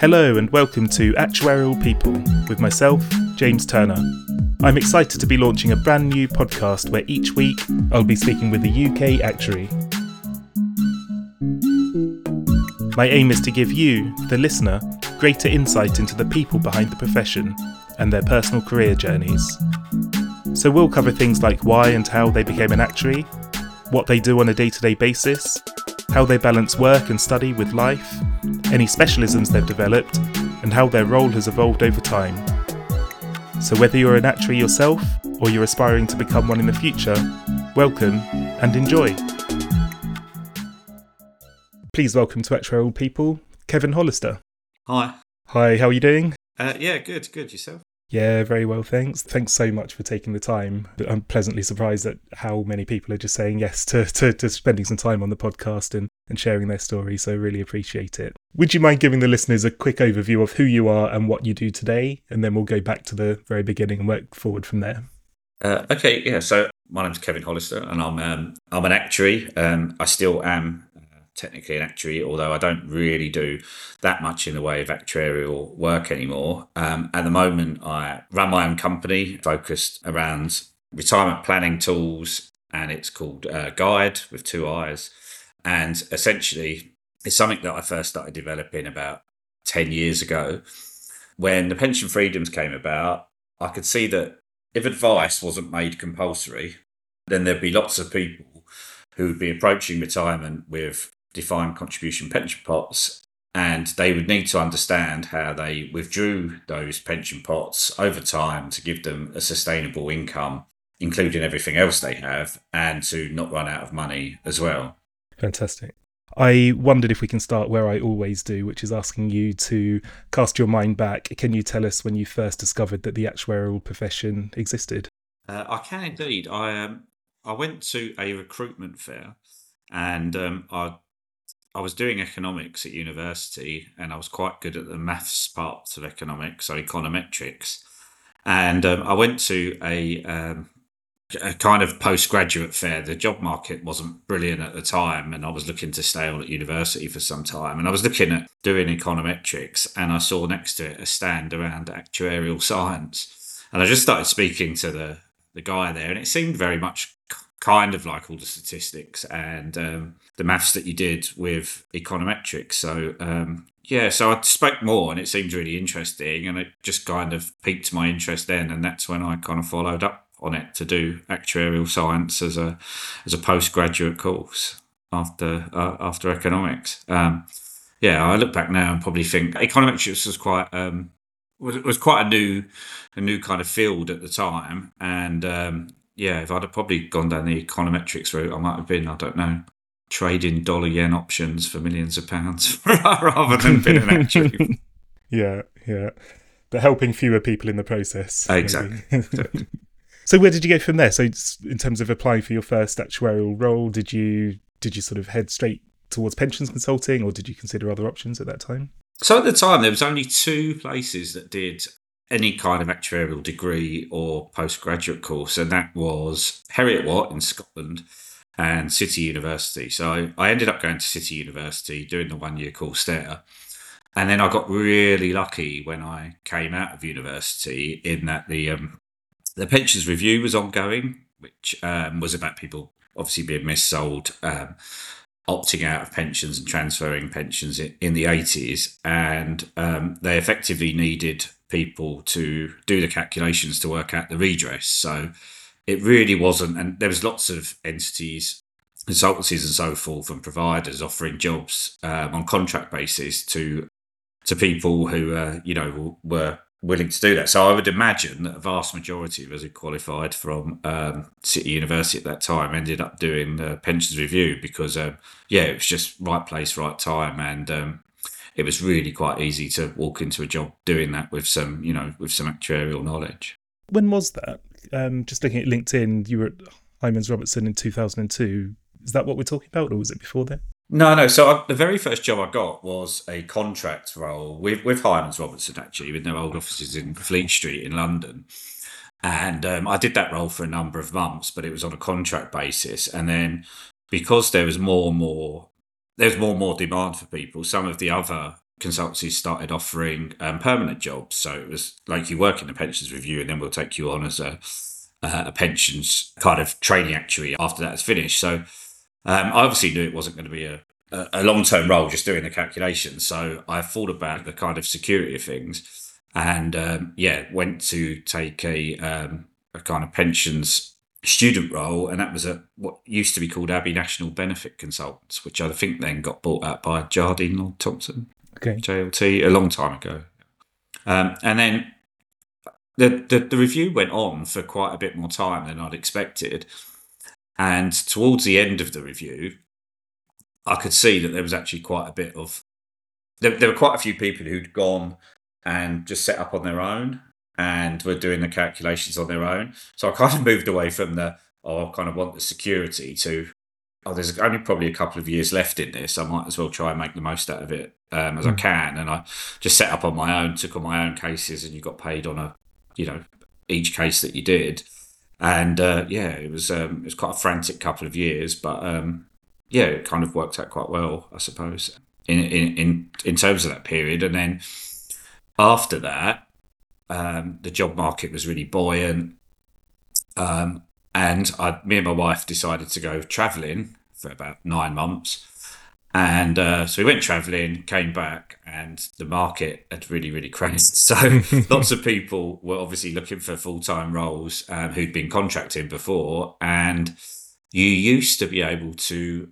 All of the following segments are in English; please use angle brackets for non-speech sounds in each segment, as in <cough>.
Hello and welcome to Actuarial People with myself, James Turner. I'm excited to be launching a brand new podcast where each week I'll be speaking with a UK actuary. My aim is to give you, the listener, greater insight into the people behind the profession and their personal career journeys. So we'll cover things like why and how they became an actuary, what they do on a day to day basis, how they balance work and study with life, any specialisms they've developed, and how their role has evolved over time. So, whether you're an actuary yourself or you're aspiring to become one in the future, welcome and enjoy. Please welcome to Actuarial People, Kevin Hollister. Hi. Hi, how are you doing? Uh, yeah, good, good. Yourself? Yeah, very well, thanks. Thanks so much for taking the time. I'm pleasantly surprised at how many people are just saying yes to, to, to spending some time on the podcast and, and sharing their story, so I really appreciate it. Would you mind giving the listeners a quick overview of who you are and what you do today? And then we'll go back to the very beginning and work forward from there. Uh, okay, yeah. So my name's Kevin Hollister, and I'm um, I'm an actuary. Um, I still am technically an actuary, although I don't really do that much in the way of actuarial work anymore. Um, at the moment, I run my own company focused around retirement planning tools, and it's called uh, Guiide with two eyes. And essentially, it's something that I first started developing about 10 years ago. When the pension freedoms came about, I could see that if advice wasn't made compulsory, then there'd be lots of people who would be approaching retirement with defined contribution pension pots and they would need to understand how they withdrew those pension pots over time to give them a sustainable income, including everything else they have, and to not run out of money as well. Fantastic. I wondered if we can start where I always do, which is asking you to cast your mind back. Can you tell us when you first discovered that the actuarial profession existed? Uh, I can indeed. I um, I went to a recruitment fair, and um, I I was doing economics at university and I was quite good at the maths parts of economics, so econometrics. And um, I went to a, um, a kind of postgraduate fair. The job market wasn't brilliant at the time, and I was looking to stay on at university for some time. And I was looking at doing econometrics, and I saw next to it a stand around actuarial science. And I just started speaking to the, the guy there, and it seemed very much kind of like all the statistics and um, the maths that you did with econometrics. So um, yeah, so I spoke more, and it seemed really interesting, and it just kind of piqued my interest then, and that's when I kind of followed up on it to do actuarial science as a as a postgraduate course after uh, after economics. Um, yeah, I look back now and probably think econometrics was quite um, was was quite a new a new kind of field at the time, and um, yeah, if I'd have probably gone down the econometrics route, I might have been, I don't know, trading dollar yen options for millions of pounds <laughs> rather than being an actuary. <laughs> yeah, yeah. But helping fewer people in the process. <laughs> Exactly. so where did you go from there? So in terms of applying for your first actuarial role, did you did you sort of head straight towards pensions consulting or did you consider other options at that time? So at the time there was only two places that did any kind of actuarial degree or postgraduate course, and that was Heriot Watt in Scotland and City University. So I ended up going to City University, doing the one year course there. And then I got really lucky when I came out of university in that the um, the pensions review was ongoing, which um, was about people obviously being missold, um, opting out of pensions and transferring pensions in, in the 80s. And um, they effectively needed people to do the calculations to work out the redress. So it really wasn't, and there was lots of entities, consultancies, and so forth, and providers offering jobs um, on contract basis to to people who uh, you know were willing to do that. So I would imagine that a vast majority of us who qualified from um, City University at that time ended up doing the pensions review because, um, yeah, it was just right place, right time, and um, it was really quite easy to walk into a job doing that with some, you know, with some actuarial knowledge. When was that? Um, just looking at LinkedIn, you were at Hymans Robertson in 2002. Is that what we're talking about, or was it before then? No, no. So I, the very first job I got was a contract role with with Hymans Robertson, actually, with their old offices in Fleet Street in London. And um, I did that role for a number of months, but it was on a contract basis. And then because there was more and more there's more and more demand for people. Some of the other consultancies started offering um, permanent jobs. So it was like you work in the pensions review, and then we'll take you on as a a pensions kind of training actuary after that's finished. So um, I obviously knew it wasn't going to be a, a long term role just doing the calculations. So I thought about the kind of security of things, and um, yeah, went to take a um, a kind of pensions student role, and that was at what used to be called Abbey National Benefit Consultants, which I think then got bought out by Jardine Lloyd Thompson, okay. JLT, a long time ago. Um, and then the, the, the review went on for quite a bit more time than I'd expected. And towards the end of the review, I could see that there was actually quite a bit of there, there were quite a few people who'd gone and just set up on their own and were doing the calculations on their own. So I kind of <laughs> moved away from the oh, I kind of want the security to oh, there's only probably a couple of years left in this. I might as well try and make the most out of it um, as mm. I hmm. can. And I just set up on my own, took on my own cases, and you got paid on a you know each case that you did. And uh, yeah, it was um, it was quite a frantic couple of years, but um, yeah, it kind of worked out quite well, I suppose, in in in, in terms of that period. And then after that, um, the job market was really buoyant. Um, and I, me and my wife decided to go travelling for about nine months. And uh, so we went travelling, came back, and the market had really, really crashed. <laughs> So <laughs> lots of people were obviously looking for full time roles um, who'd been contracting before. And you used to be able to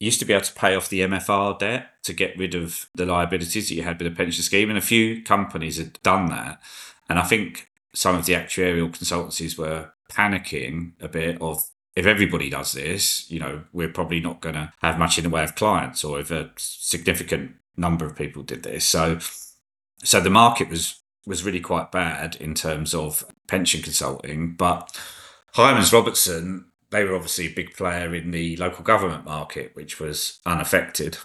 used to be able to pay off the MFR debt to get rid of the liabilities that you had with the pension scheme. And a few companies had done that. And I think some of the actuarial consultancies were panicking a bit of if everybody does this, you know, we're probably not going to have much in the way of clients or if a significant number of people did this. So, so the market was, was really quite bad in terms of pension consulting, but Hymans Robertson, they were obviously a big player in the local government market, which was unaffected.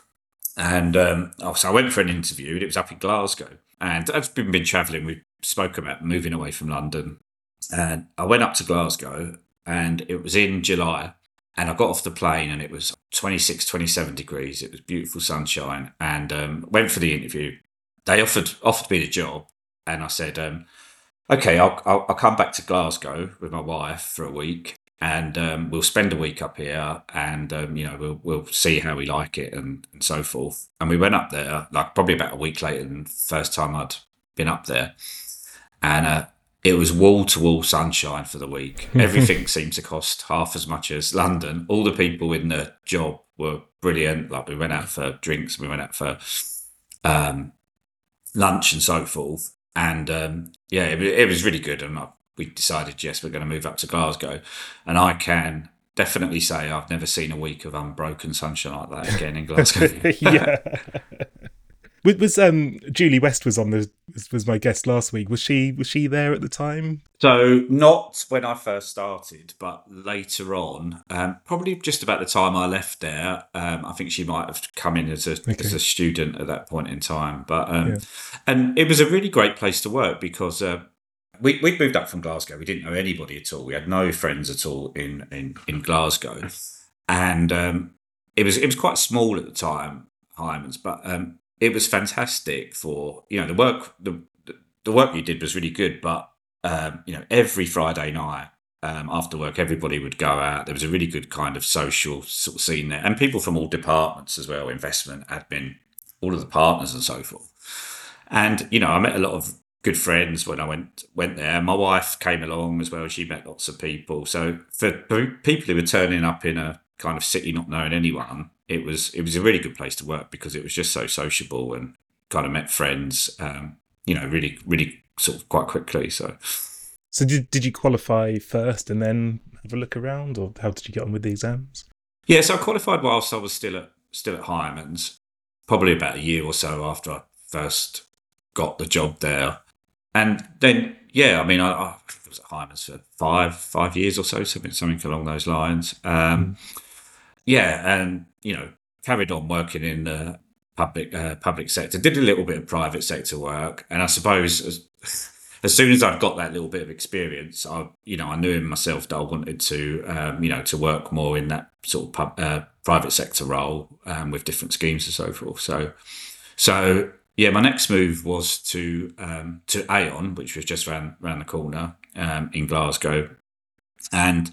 And um, so I went for an interview, and it was up in Glasgow. And I've been, been travelling. We spoke about moving away from London, and I went up to Glasgow, and it was in July. And I got off the plane, and it was 26, 27 degrees. It was beautiful sunshine, and um, went for the interview. They offered offered me the job, and I said, um, "Okay, I'll, I'll, I'll come back to Glasgow with my wife for a week, and um, we'll spend a week up here, and um, you know we'll we'll see how we like it and, and so forth. And we went up there like probably about a week later than the first time I'd been up there, and uh, it was wall to wall sunshine for the week. <laughs> Everything seemed to cost half as much as London. All the people in the job were brilliant. Like we went out for drinks, we went out for um, lunch and so forth. And um, yeah, it, it was really good. And I we decided, yes, we're going to move up to Glasgow. And I can definitely say I've never seen a week of unbroken sunshine like that again in <laughs> Glasgow. yeah. <laughs> was um Julie West was on the was my guest last week. Was she was she there at the time? So not when I first started, but later on, um, probably just about the time I left there. Um, I think she might have come in as a okay. as a student at that point in time. But um, yeah. and it was a really great place to work because uh, we we'd moved up from Glasgow. We didn't know anybody at all. We had no friends at all in in, in Glasgow, <laughs> and um, it was it was quite small at the time, Hymans, but um, it was fantastic for you know the work the the work you did was really good. But um, you know every Friday night um, after work, everybody would go out. There was a really good kind of social sort of scene there, and people from all departments as well, investment, admin, all of the partners and so forth. And you know, I met a lot of good friends when I went went there. My wife came along as well. She met lots of people. So for people who were turning up in a kind of city not knowing anyone, it was it was a really good place to work because it was just so sociable and kind of met friends. Um, you know, really really sort of quite quickly. So. So did did you qualify first and then have a look around, or how did you get on with the exams? Yeah, so I qualified whilst I was still at still at Hymans, probably about a year or so after I first got the job there. And then, yeah, I mean, I, I was at Hymans for five five years or so, something something along those lines. Um, mm. Yeah, and you know, carried on working in the public uh, public sector. Did a little bit of private sector work, and I suppose as, <laughs> as soon as I'd got that little bit of experience, I you know I knew in myself that I wanted to um, you know to work more in that sort of pub, uh, private sector role um, with different schemes and so forth. So so yeah, my next move was to um, to Aon, which was just around around the corner um, in Glasgow, and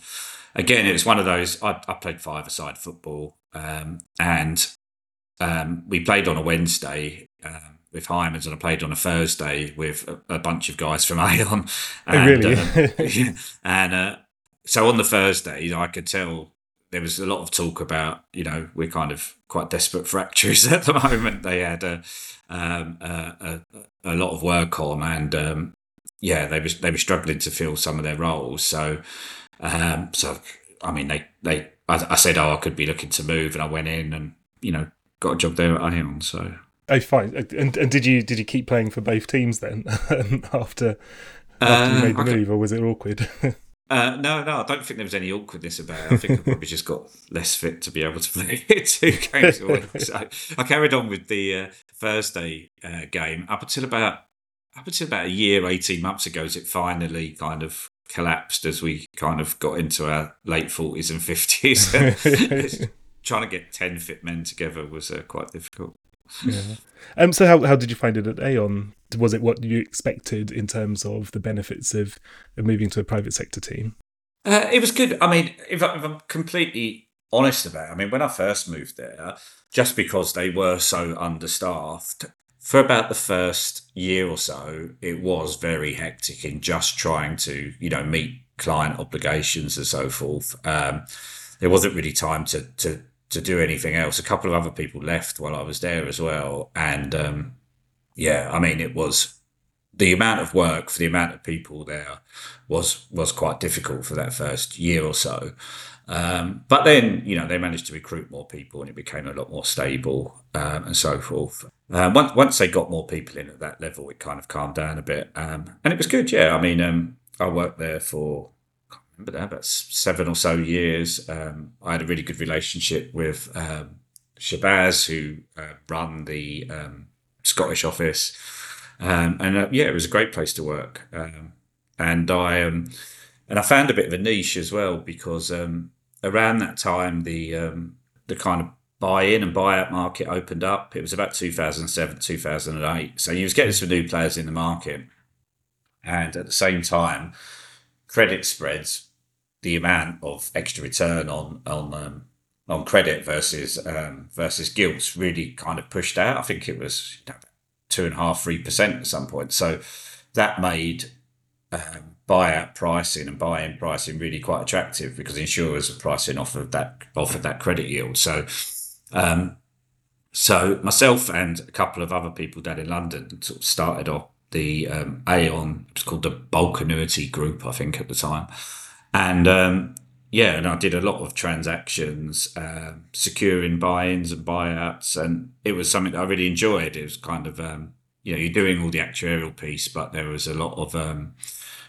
again, it was one of those. I, I played five-a-side football, um, and um, we played on a Wednesday um, with Hymans, and I played on a Thursday with a, a bunch of guys from <laughs> Aon. And, oh, really? um, <laughs> and uh, so on the Thursdays, I could tell there was a lot of talk about, you know, we're kind of quite desperate for actuaries <laughs> at the moment. They had a, um, a, a, a, lot of work on, and um, yeah, they were they were struggling to fill some of their roles. So, um, so I mean, they they I, I, said, oh, I could be looking to move, and I went in and you know got a job there at Aon. So. Oh, fine. And, and did you did you keep playing for both teams then <laughs> after after you uh, made the move, or was it awkward? <laughs> Uh, no, no, I don't think there was any awkwardness about it. I think I probably just got less fit to be able to <laughs> play two games a. So I carried on with the uh, Thursday uh, game up until about up until about a year, eighteen months ago. As it finally kind of collapsed as we kind of got into our late forties and fifties. <laughs> <laughs> Trying to get ten fit men together was uh, quite difficult. Yeah. Um. So how how did you find it at Aon? Was it what you expected in terms of the benefits of, of moving to a private sector team? Uh, it was good. I mean, if, I, if I'm completely honest about it, I mean, when I first moved there, just because they were so understaffed, for about the first year or so, it was very hectic in just trying to, you know, meet client obligations and so forth. Um, there wasn't really time to to to do anything else. A couple of other people left while I was there as well, and um, yeah, I mean, it was the amount of work for the amount of people there was was quite difficult for that first year or so. Um, but then, you know, they managed to recruit more people and it became a lot more stable um, and so forth. Uh, once, once they got more people in at that level, it kind of calmed down a bit. Um, and it was good, yeah. I mean, um, I worked there for I can't remember that, about seven or so years. Um, I had a really good relationship with um, Shabazz, who uh, run the um, Scottish office, um, and uh, yeah, it was a great place to work. And I um, and I found a bit of a niche as well because around that time the the kind of buy-in and buy-out market opened up. It was about 2007, 2008. So you was getting some new players in the market, and at the same time, credit spreads the amount of extra return on on um, on credit versus um, versus gilts really kind of pushed out. I think it was two and a half, three percent at some point. So that made um, buyout pricing and buy-in pricing really quite attractive because insurers are pricing off of that off of that credit yield. So um, so myself and a couple of other people down in London sort of started off the um, Aon. It's called the bulk annuity group, I think, at the time and um, yeah, and I did a lot of transactions, uh, securing buy-ins and buyouts, and it was something that I really enjoyed. It was kind of um, you know you're doing all the actuarial piece, but there was a lot of um,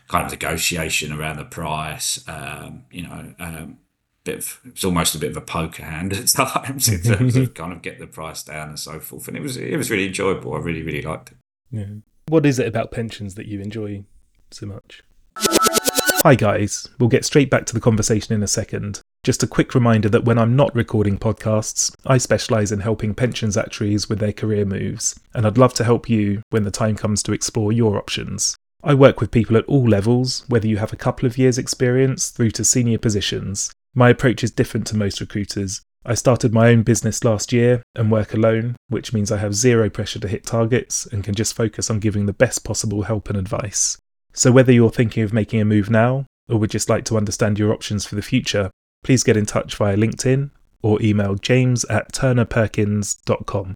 kind of negotiation around the price. Um, you know, um, bit of, it was almost a bit of a poker hand at <laughs> times in terms of kind of get the price down and so forth. And it was it was really enjoyable. I really really liked it. Yeah. What is it about pensions that you enjoy so much? Hi, guys. We'll get straight back to the conversation in a second. Just a quick reminder that when I'm not recording podcasts, I specialise in helping pensions actuaries with their career moves, and I'd love to help you when the time comes to explore your options. I work with people at all levels, whether you have a couple of years' experience through to senior positions. My approach is different to most recruiters. I started my own business last year and work alone, which means I have zero pressure to hit targets and can just focus on giving the best possible help and advice. So, whether you're thinking of making a move now or would just like to understand your options for the future, please get in touch via LinkedIn or email james at turnerperkins.com.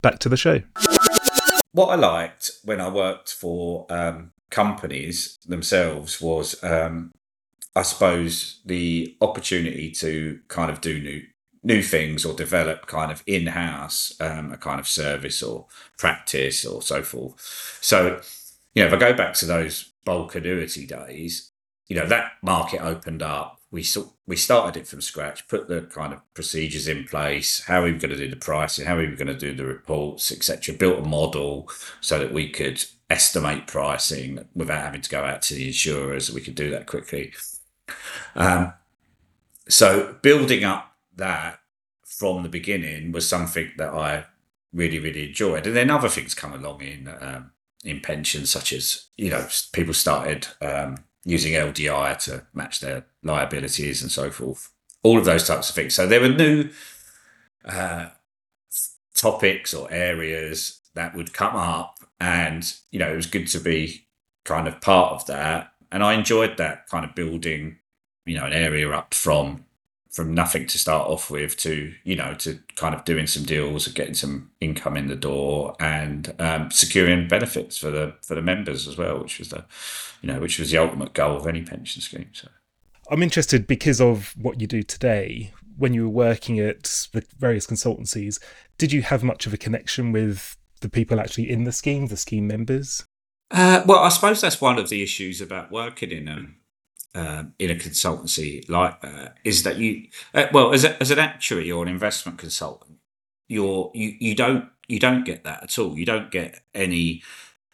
Back to the show. What I liked when I worked for um, companies themselves was, um, I suppose, the opportunity to kind of do new new things or develop kind of in house um, a kind of service or practice or so forth. So, you know, if I go back to those bulk annuity days, you know, that market opened up. We saw, we started it from scratch, put the kind of procedures in place, how we were going to do the pricing, how we were going to do the reports, etc. Built a model so that we could estimate pricing without having to go out to the insurers. We could do that quickly. Um, so building up that from the beginning was something that I really really enjoyed. And then other things come along in um, in pensions, such as you know people started um, using LDI to match their liabilities and so forth. All of those types of things. So there were new uh, topics or areas that would come up, and you know it was good to be kind of part of that. And I enjoyed that kind of building, you know, an area up from from nothing to start off with to you know to kind of doing some deals and getting some income in the door and um, securing benefits for the for the members as well which was the you know which was the ultimate goal of any pension scheme so. I'm interested because of what you do today. When you were working at the various consultancies did you have much of a connection with the people actually in the scheme the scheme members uh, well i suppose that's one of the issues about working in um, uh, in a consultancy like that is that you uh, well as, a, as an actuary or an investment consultant you're you, you don't you don't get that at all. You don't get any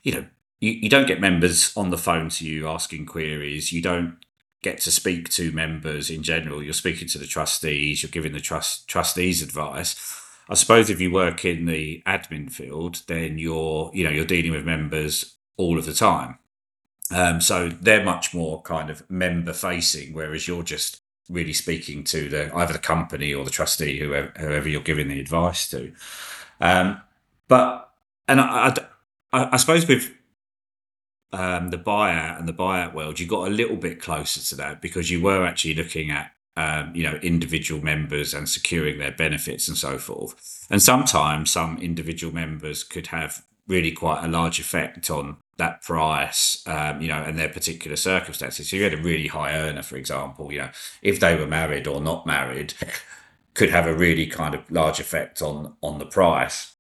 you know you, you don't get members on the phone to you asking queries. You don't get to speak to members in general. You're speaking to the trustees. You're giving the trust trustees advice. I suppose if you work in the admin field then you're you know you're dealing with members all of the time um, so they're much more kind of member facing, whereas you're just really speaking to the either the company or the trustee, whoever, whoever you're giving the advice to. Um, but and I, I, I suppose with um, the buyout and the buyout world, you got a little bit closer to that because you were actually looking at um, you know individual members and securing their benefits and so forth. And sometimes some individual members could have really quite a large effect on that price, um, you know, and their particular circumstances. So you had a really high earner, for example, you know, if they were married or not married, <laughs> could have a really kind of large effect on on the price,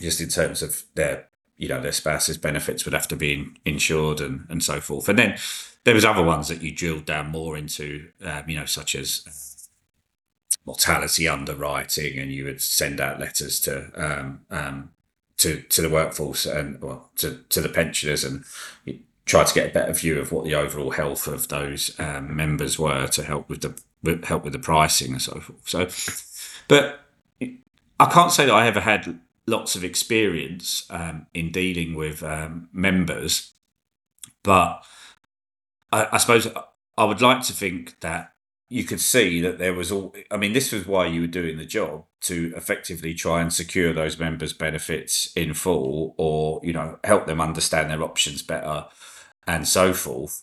just in terms of their, you know, their spouse's benefits would have to be in, insured and and so forth. And then there was other ones that you drilled down more into, um, you know, such as mortality underwriting, and you would send out letters to um, um, to to the workforce and well to to the pensioners and try to get a better view of what the overall health of those um, members were to help with the with, help with the pricing and so forth. So, but I can't say that I ever had lots of experience um, in dealing with um, members, but I, I suppose I would like to think that you could see that there was all i mean this was why you were doing the job to effectively try and secure those members benefits in full or you know help them understand their options better and so forth.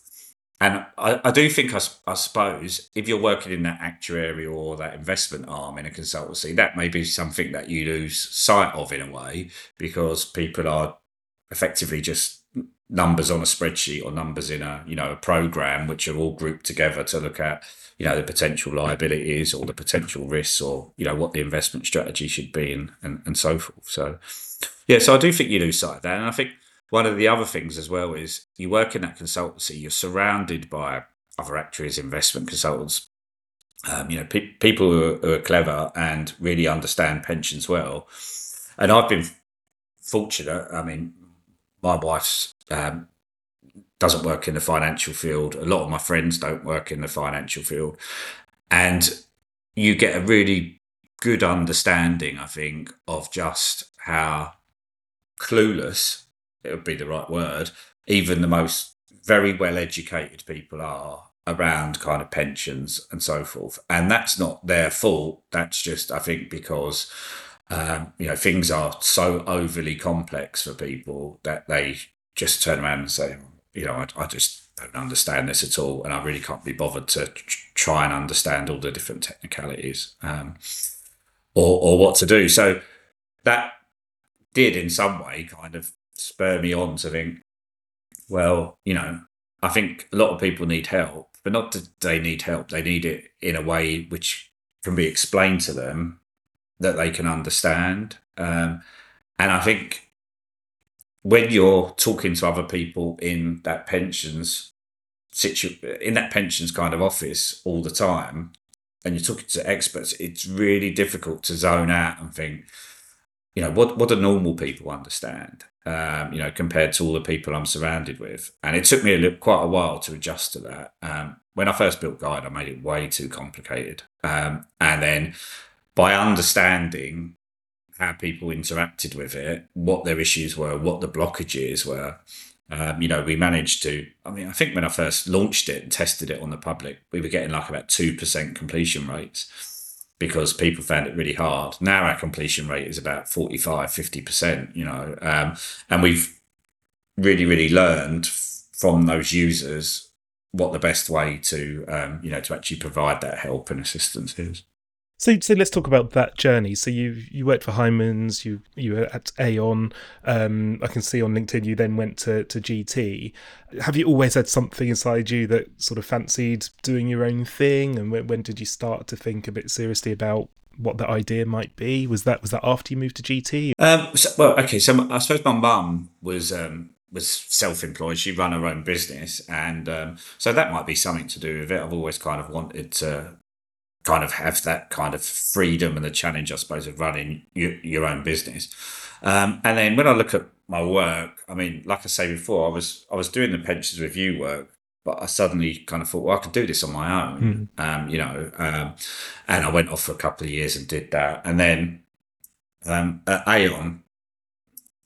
And I, I do think I, I suppose if you're working in that actuarial or that investment arm in a consultancy that may be something that you lose sight of in a way because people are effectively just numbers on a spreadsheet or numbers in a you know a program which are all grouped together to look at you know the potential liabilities or the potential risks or you know what the investment strategy should be and and, and so forth. So yeah so i do think you lose sight of that. And i think one of the other things as well is you work in that consultancy you're surrounded by other actuaries investment consultants um, you know pe- people who are, who are clever and really understand pensions well. And i've been fortunate i mean my wife's um, doesn't work in the financial field. A lot of my friends don't work in the financial field. And you get a really good understanding, I think, of just how clueless, it would be the right word, even the most very well educated people are around kind of pensions and so forth. And that's not their fault. That's just, I think, because. Um, you know, things are so overly complex for people that they just turn around and say, you know, I, I just don't understand this at all, and I really can't be bothered to try and understand all the different technicalities um, or or what to do. So that did, in some way, kind of spur me on to think, well, you know, I think a lot of people need help, but not that they need help; they need it in a way which can be explained to them that they can understand. Um, and I think when you're talking to other people in that pensions situ in that pensions kind of office all the time and you're talking to experts it's really difficult to zone out and think you know what what do normal people understand um, you know compared to all the people i'm surrounded with? And it took me a little, quite a while to adjust to that. Um, when i first built Guiide i made it way too complicated. Um, and then by understanding how people interacted with it, what their issues were, what the blockages were. Um, you know, we managed to. I mean, I think when I first launched it and tested it on the public, we were getting like about two percent completion rates because people found it really hard. Now our completion rate is about 45, 50%, you know, um, and we've really, really learned from those users what the best way to, um, you know, to actually provide that help and assistance is. So, so let's talk about that journey. So you you worked for Hymans, you you were at Aon. Um, I can see on LinkedIn you then went to to GT. Have you always had something inside you that sort of fancied doing your own thing? And when, when did you start to think a bit seriously about what the idea might be? Was that was that after you moved to GT? Um, so, well, okay. So I suppose my mum was um, was self-employed. She ran her own business, and um, so that might be something to do with it. I've always kind of wanted to kind of have that kind of freedom and the challenge, I suppose, of running your, your own business. Um, and then when I look at my work, I mean, like I say before, I was I was doing the pensions review work, but I suddenly kind of thought, well, I could do this on my own, mm. um, you know. Um, and I went off for a couple of years and did that, and then um, at Aon,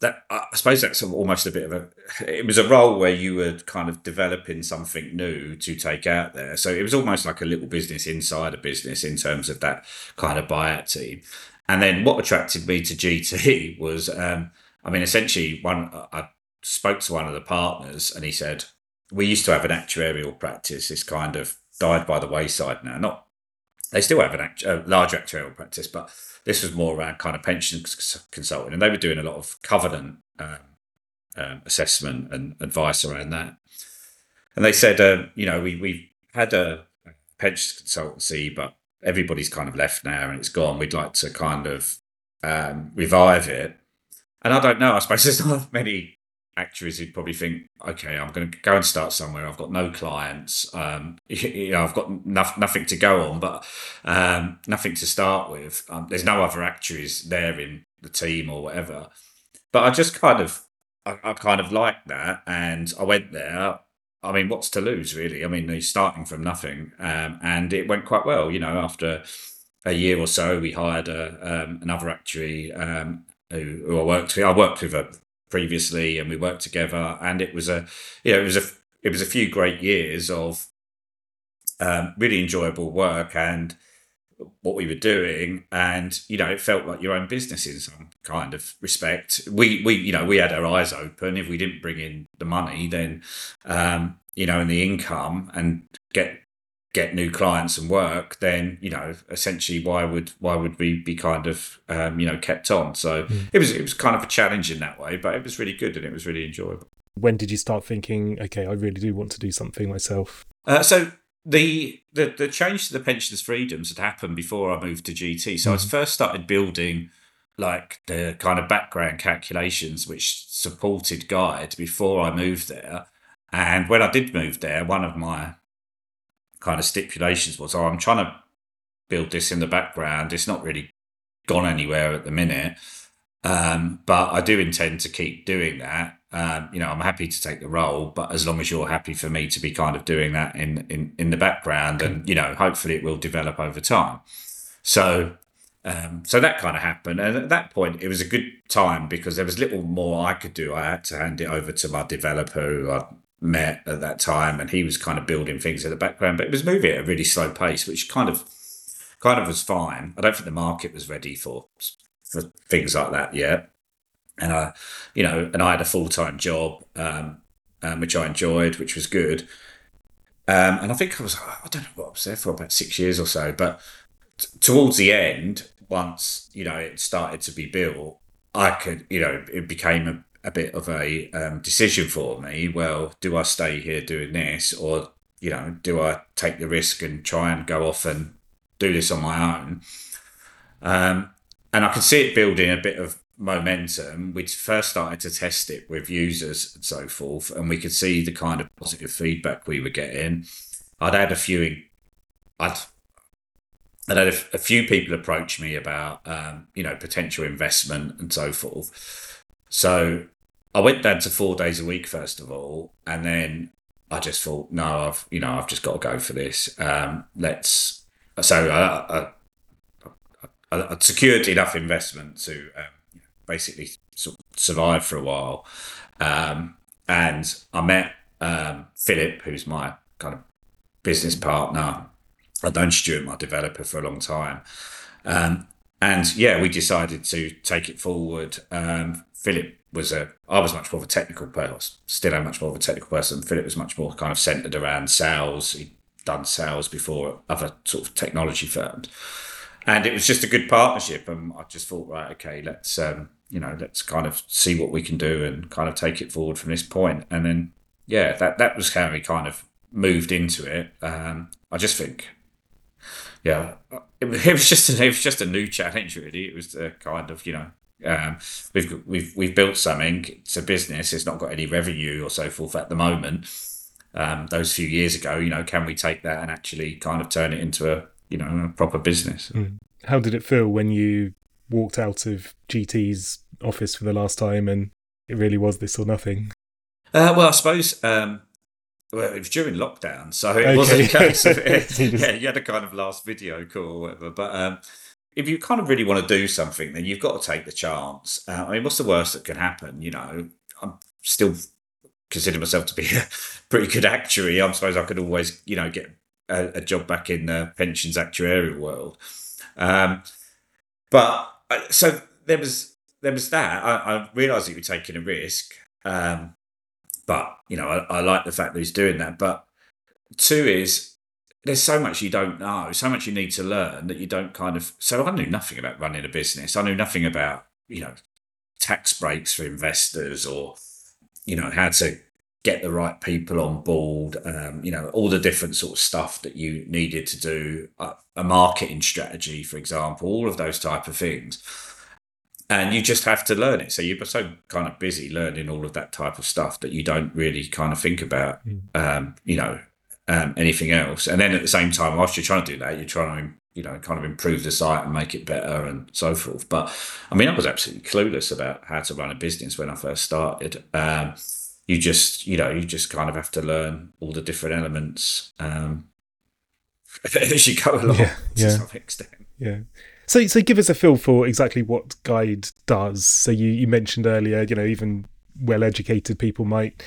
that I suppose that's almost a bit of a. It was a role where you were kind of developing something new to take out there, so it was almost like a little business inside a business in terms of that kind of buyout team. And then what attracted me to GT <laughs> was, um, I mean, essentially, one I spoke to one of the partners, and he said we used to have an actuarial practice. It's kind of died by the wayside now. Not they still have an act, a large actuarial practice, but this was more around kind of pension consulting, and they were doing a lot of covenant um, um, assessment and advice around that. And they said, uh, you know, we we've had a pension consultancy, but everybody's kind of left now and it's gone. We'd like to kind of um, revive it. And I don't know. I suppose there's <laughs> not many actuaries who'd probably think, okay, I'm going to go and start somewhere. I've got no clients. Um, <laughs> you know, I've got no, nothing to go on, but um, nothing to start with. Um, there's no other actuaries there in the team or whatever. But I just kind of, I, I kind of liked that, and I went there. I mean, what's to lose, really? I mean, he's starting from nothing, um, and it went quite well. You know, after a year or so, we hired a, um, another actuary um, who, who, I worked with. I worked with a previously, and we worked together. And it was a, you know, it was a, it was a few great years of um, really enjoyable work and what we were doing and you know it felt like your own business in some kind of respect we we you know we had our eyes open if we didn't bring in the money then um you know and the income and get get new clients and work, then you know essentially why would why would we be kind of um, you know kept on? So mm. it was it was kind of a challenge in that way, but it was really good and it was really enjoyable. When did you start thinking, okay, I really do want to do something myself? Uh, so the, the the change to the pensions freedoms had happened before I moved to GT. So mm. I hmm. first started building like the kind of background calculations which supported Guiide before I moved there. And when I did move there, one of my kind of stipulations was, oh, I'm trying to build this in the background. It's not really gone anywhere at the minute. Um, but I do intend to keep doing that. Um, you know, I'm happy to take the role, but as long as you're happy for me to be kind of doing that in in, in the background, and you know, hopefully it will develop over time. So, um, so that kind of happened, and at that point, it was a good time because there was little more I could do. I had to hand it over to my developer, who I met at that time, and he was kind of building things in the background, but it was moving at a really slow pace, which kind of kind of was fine. I don't think the market was ready for for things like that yet. And I, you know, and I had a full time job, um, um, which I enjoyed, which was good. Um, and I think I was, I don't know what I was there for about six years or so, but t- towards the end, once you know it started to be built, I could, you know, it became a a bit of a um, decision for me. Well, do I stay here doing this, or you know, do I take the risk and try and go off and do this on my own? Um, and I could see it building a bit of momentum. We first started to test it with users and so forth, and we could see the kind of positive feedback we were getting. I'd had a few, I'd I'd had a, a few people approach me about, um, you know, potential investment and so forth. So I went down to four days a week first of all, and then I just thought, no, I've you know I've just got to go for this. Um, let's. So I, I, I'd secured enough investment to um, basically sort of survive for a while. Um, and I met um, Philip, who's my kind of business partner. I've known Stuart, my developer, for a long time. Um, and yeah, we decided to take it forward. Um, Philip was a, I was much more of a technical person, still I'm much more of a technical person. Philip was much more kind of centered around sales. He'd done sales before other sort of technology firms. And it was just a good partnership. And I just thought, right, okay, let's, um, you know, let's kind of see what we can do and kind of take it forward from this point. And then, yeah, that, that was how we kind of moved into it. Um, I just think, yeah, it, was <laughs> just a, it was just a new challenge. Really, it was a kind of you know um, we've we've we've built something. It's a business. It's not got any revenue or so forth at the moment. Um, those few years ago, you know, can we take that and actually kind of turn it into a you know a proper business? Mm. How did it feel when you walked out of GT's office for the last time and it really was this or nothing? Uh, well, I suppose um, well, it was during lockdown, so it okay. wasn't a case of <laughs> it. yeah, you had a kind of last video call or whatever. But um, if you kind of really want to do something, then you've got to take the chance. Uh, I mean, what's the worst that can happen? You know, I'm still consider myself to be a <laughs> pretty good actuary. I suppose I could always, you know, get a, a job back in the pensions actuarial world. Um, but uh, so there was there was that. I, I realised that you were taking a risk. Um, but you know, I, I like the fact that he's doing that. But two is there's so much you don't know, so much you need to learn that you don't kind of. So I knew nothing about running a business. I knew nothing about you know tax breaks for investors or you know how to get the right people on board. Um, you know all the different sort of stuff that you needed to do, a, a marketing strategy, for example, all of those type of things and you just have to learn it. So you're so kind of busy learning all of that type of stuff that you don't really kind of think about, mm. um, you know, um, anything else. And then at the same time, whilst you're trying to do that, you're trying to, you know, kind of improve the site and make it better and so forth. But I mean, I was absolutely clueless about how to run a business when I first started. Um, you just, you know, you just kind of have to learn all the different elements um, <laughs> as you go along yeah, to yeah. some extent. Yeah. So, so give us a feel for exactly what Guiide does. So you, you mentioned earlier, you know, even well-educated people might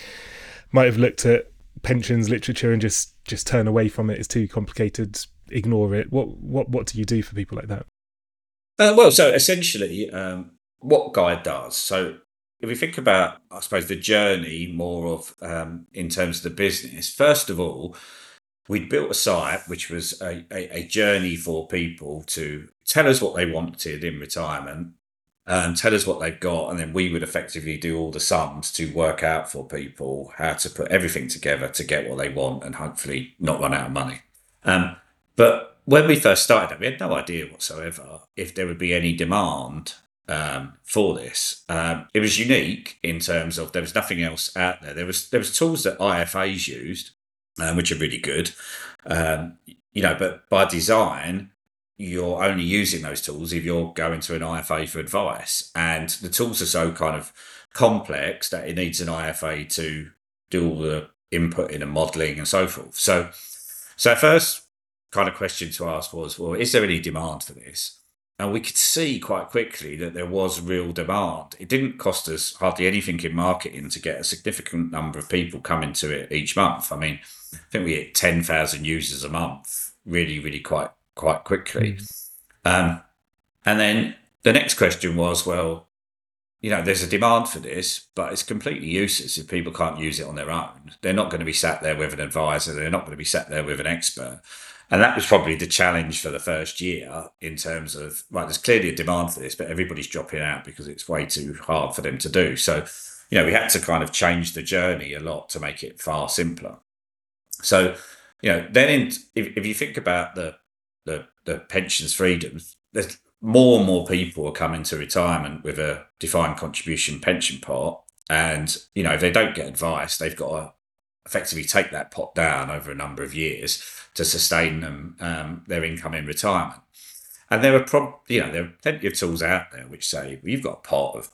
might have looked at pensions literature and just just turn away from it. It's too complicated. Ignore it. What what what do you do for people like that? Uh, well, so essentially, um, what Guiide does. So if we think about, I suppose, the journey more of um, in terms of the business. First of all, we'd built a site which was a, a, a, journey for people to tell us what they wanted in retirement um, tell us what they've got and then we would effectively do all the sums to work out for people how to put everything together to get what they want and hopefully not run out of money um, but when we first started we had no idea whatsoever if there would be any demand um, for this. Um, it was unique in terms of there was nothing else out there. There was there was tools that IFAs used, um, which are really good. Um, you know, but by design, you're only using those tools if you're going to an IFA for advice. And the tools are so kind of complex that it needs an IFA to do all the inputting and modeling and so forth. So, so first kind of question to ask was, well, is there any demand for this? And we could see quite quickly that there was real demand. It didn't cost us hardly anything in marketing to get a significant number of people coming to it each month. I mean, I think we hit 10,000 users a month really, really quite quite quickly. Mm. Um, and then the next question was, well, you know, there's a demand for this, but it's completely useless if people can't use it on their own. They're not going to be sat there with an advisor. They're not going to be sat there with an expert. And that was probably the challenge for the first year in terms of, right, there's clearly a demand for this, but everybody's dropping out because it's way too hard for them to do. So, you know, we had to kind of change the journey a lot to make it far simpler. So, you know, then in, if, if you think about the, the, the pensions freedoms, there's more and more people are coming to retirement with a defined contribution pension pot. And, you know, if they don't get advice, they've got to effectively take that pot down over a number of years to sustain them um, their income in retirement. And there are prob- you know there are plenty of tools out there which say well, you've got a pot of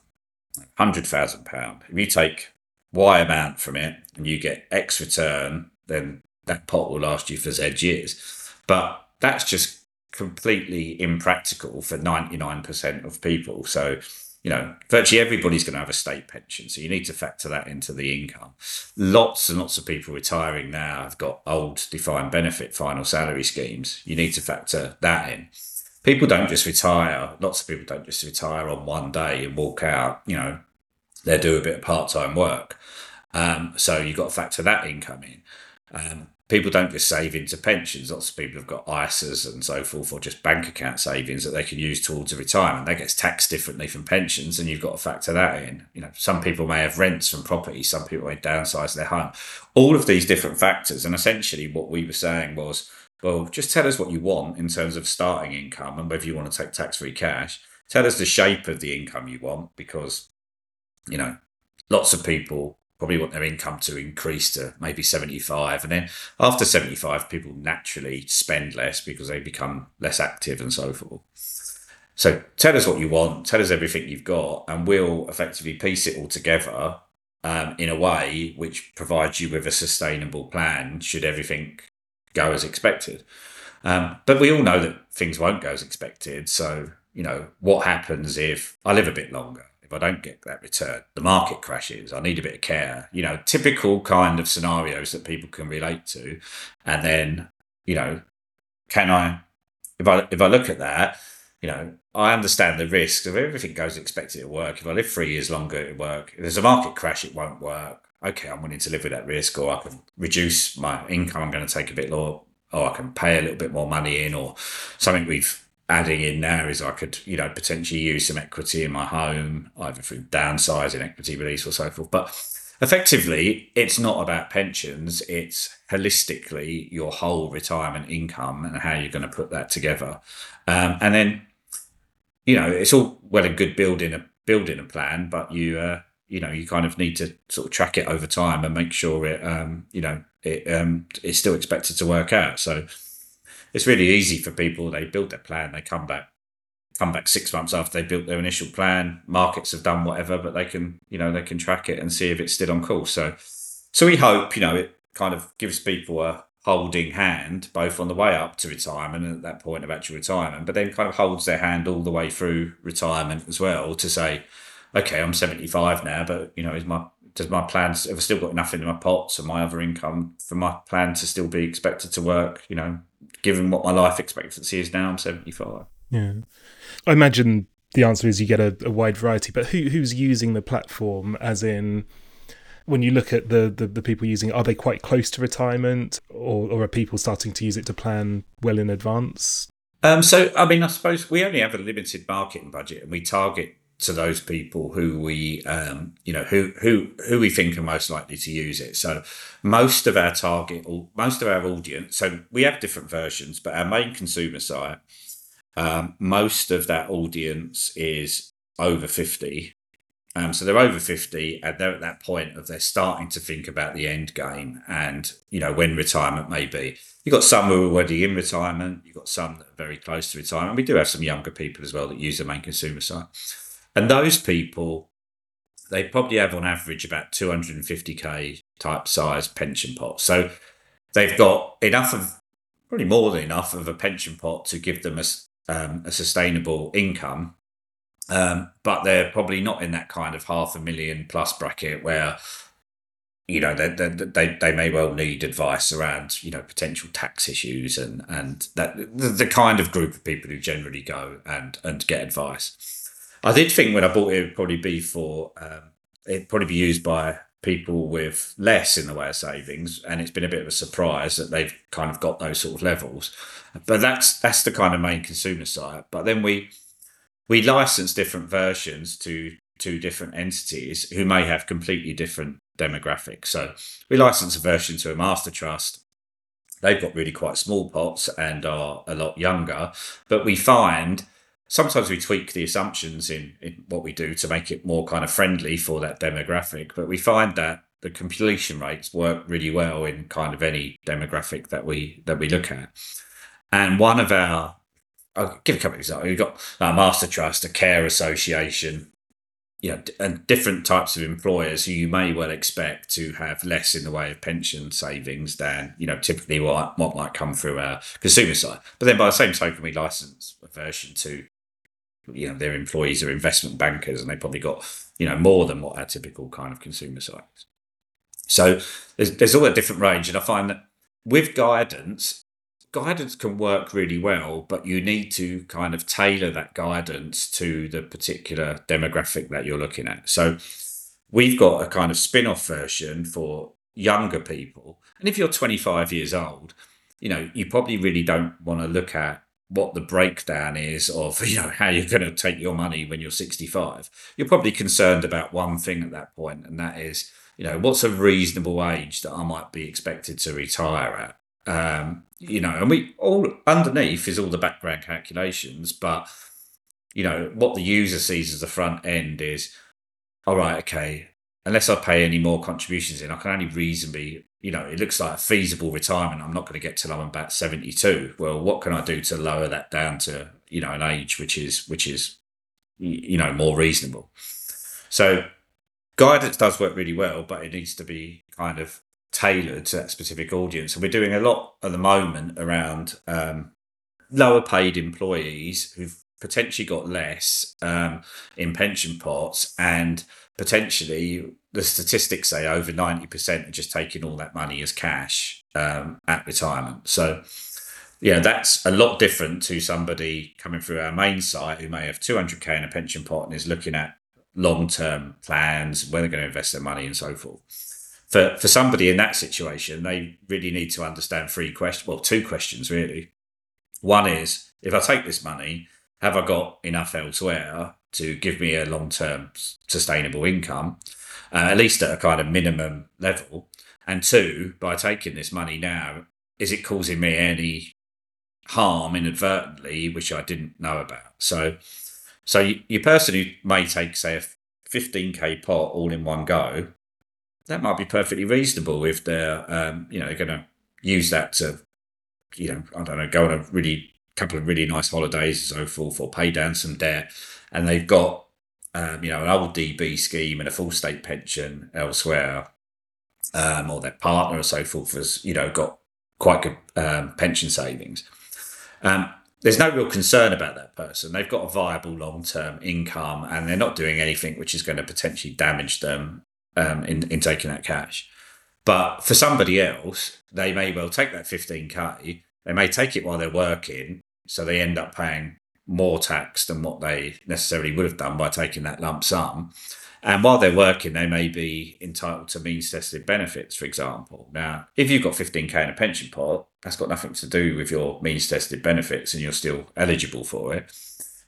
hundred thousand pound. If you take Y amount from it and you get X return, then that pot will last you for Z years. But that's just completely impractical for 99% of people. So, you know, virtually everybody's going to have a state pension. So you need to factor that into the income. Lots and lots of people retiring now have got old defined benefit final salary schemes. You need to factor that in. People don't just retire. Lots of people don't just retire on one day and walk out. You know, they do a bit of part time work. Um, so you've got to factor that income in. Um, people don't just save into pensions. Lots of people have got ISAs and so forth, or just bank account savings that they can use towards retirement. That gets taxed differently from pensions, and you've got to factor that in. You know, some people may have rents from property, some people may downsize their home. All of these different factors, and essentially what we were saying was, well, just tell us what you want in terms of starting income and whether you want to take tax-free cash. Tell us the shape of the income you want, because you know, lots of people probably want their income to increase to maybe 75 and then after 75 people naturally spend less because they become less active and so forth. So tell us what you want tell us everything you've got and we'll effectively piece it all together um, in a way which provides you with a sustainable plan should everything go as expected. Um, but we all know that things won't go as expected so you know what happens if i live a bit longer I don't get that return, the market crashes. I need a bit of care. You know, typical kind of scenarios that people can relate to. And then, you know, can I, if I if I look at that, you know, I understand the risk of everything goes expected to work. If I live three years longer, it work. If there's a market crash, it won't work. Okay, I'm willing to live with that risk, or I can reduce my income. I'm going to take a bit lower, or I can pay a little bit more money in, or something we've adding in now is I could, you know, potentially use some equity in my home, either through downsizing, equity release, or so forth. But effectively, it's not about pensions. It's holistically your whole retirement income and how you're going to put that together. Um, and then, you know, it's all well and good building a building a plan, but you, uh, you know, you kind of need to sort of track it over time and make sure it, um, you know, it um, it's still expected to work out. So it's really easy for people. They build their plan, they come back, come back six months after they built their initial plan. Markets have done whatever, but they can, you know, they can track it and see if it's still on course. So, so we hope, you know, it kind of gives people a holding hand both on the way up to retirement and at that point of actual retirement, but then kind of holds their hand all the way through retirement as well to say, okay, I'm 75 now, but you know, is my does my plans have I still got enough in my pots and my other income for my plan to still be expected to work, you know, given what my life expectancy is now, I'm 75. Yeah. I imagine the answer is you get a, a wide variety, but who who's using the platform as in when you look at the, the, the, people using it, are they quite close to retirement or, or are people starting to use it to plan well in advance? Um, so, I mean, I suppose we only have a limited marketing budget and we target to those people who we um, you know who who who we think are most likely to use it. So most of our target most of our audience so we have different versions but our main consumer site um, most of that audience is over 50 um, so they're over 50 and they're at that point of they're starting to think about the end game and you know when retirement may be. You've got some who are already in retirement you've got some that are very close to retirement. We do have some younger people as well that use the main consumer site and those people, they probably have on average about 250k type size pension pot. So they've got enough of, probably more than enough of a pension pot to give them a, um, a sustainable income. Um, but they're probably not in that kind of half a million plus bracket where you know they, they, they, may well need advice around you know potential tax issues and and that the, the kind of group of people who generally go and and get advice I did think when I bought it, it would probably be for um, it'd probably be used by people with less in the way of savings, and it's been a bit of a surprise that they've kind of got those sort of levels. But that's that's the kind of main consumer side. But then we we license different versions to to different entities who may have completely different demographics. So we license a version to a master trust. They've got really quite small pots and are a lot younger, but we find sometimes we tweak the assumptions in, in what we do to make it more kind of friendly for that demographic. But we find that the completion rates work really well in kind of any demographic that we that we look at. And one of our I'll give a couple of examples. We've got a Master Trust, a care association, you know, and different types of employers who you may well expect to have less in the way of pension savings than you know typically what what might come through our consumer side. But then by the same token, we license a version to you know their employees are investment bankers and they probably got you know more than what our typical kind of consumer side is. So there's there's all a different range, and I find that with guidance, guidance can work really well, but you need to kind of tailor that guidance to the particular demographic that you're looking at. So we've got a kind of spin off version for younger people. And if you're 25 years old, you know, you probably really don't want to look at what the breakdown is of <laughs> you know how you're going to take your money when you're 65 you're probably concerned about one thing at that point and that is you know what's a reasonable age that i might be expected to retire at um, you know, and we all underneath is all the background calculations, but you know what the user sees as the front end is, all right, okay. Unless I pay any more contributions in, I can only reasonably, you know, it looks like a feasible retirement. I'm not going to get till I'm about 72. Well, what can I do to lower that down to, you know, an age which is which is, you know, more reasonable? So guidance does work really well, but it needs to be kind of tailored to that specific audience. And we're doing a lot at the moment around um, lower paid employees who've potentially got less um, in pension pots and potentially the statistics say over 90% are just taking all that money as cash um, at retirement. So, yeah, that's a lot different to somebody coming through our main site who may have 200k in a pension pot and is looking at long term plans, where they're going to invest their money and so forth for for somebody in that situation, they really need to understand three questions. Well, two questions really. One is if I take this money, have I got enough elsewhere to give me a long term sustainable income, uh, at least at a kind of minimum level? And two, by taking this money now, is it causing me any harm inadvertently, which I didn't know about? So, so you, your person who may take, say, a 15k pot all in one go that might be perfectly reasonable if they're um, you know going to use that to you know I don't know go on a really couple of really nice holidays and so forth or pay down some debt and they've got um, you know an old DB scheme and a full state pension elsewhere um, or their partner or so forth has you know got quite good um, pension savings. Um, there's no real concern about that person. They've got a viable long term income and they're not doing anything which is going to potentially damage them um, in, in taking that cash. But for somebody else, they may well take that 15K, they may take it while they're working, so they end up paying more tax than what they necessarily would have done by taking that lump sum. And while they're working, they may be entitled to means tested benefits, for example. Now, if you've got 15K in a pension pot, that's got nothing to do with your means tested benefits and you're still eligible for it.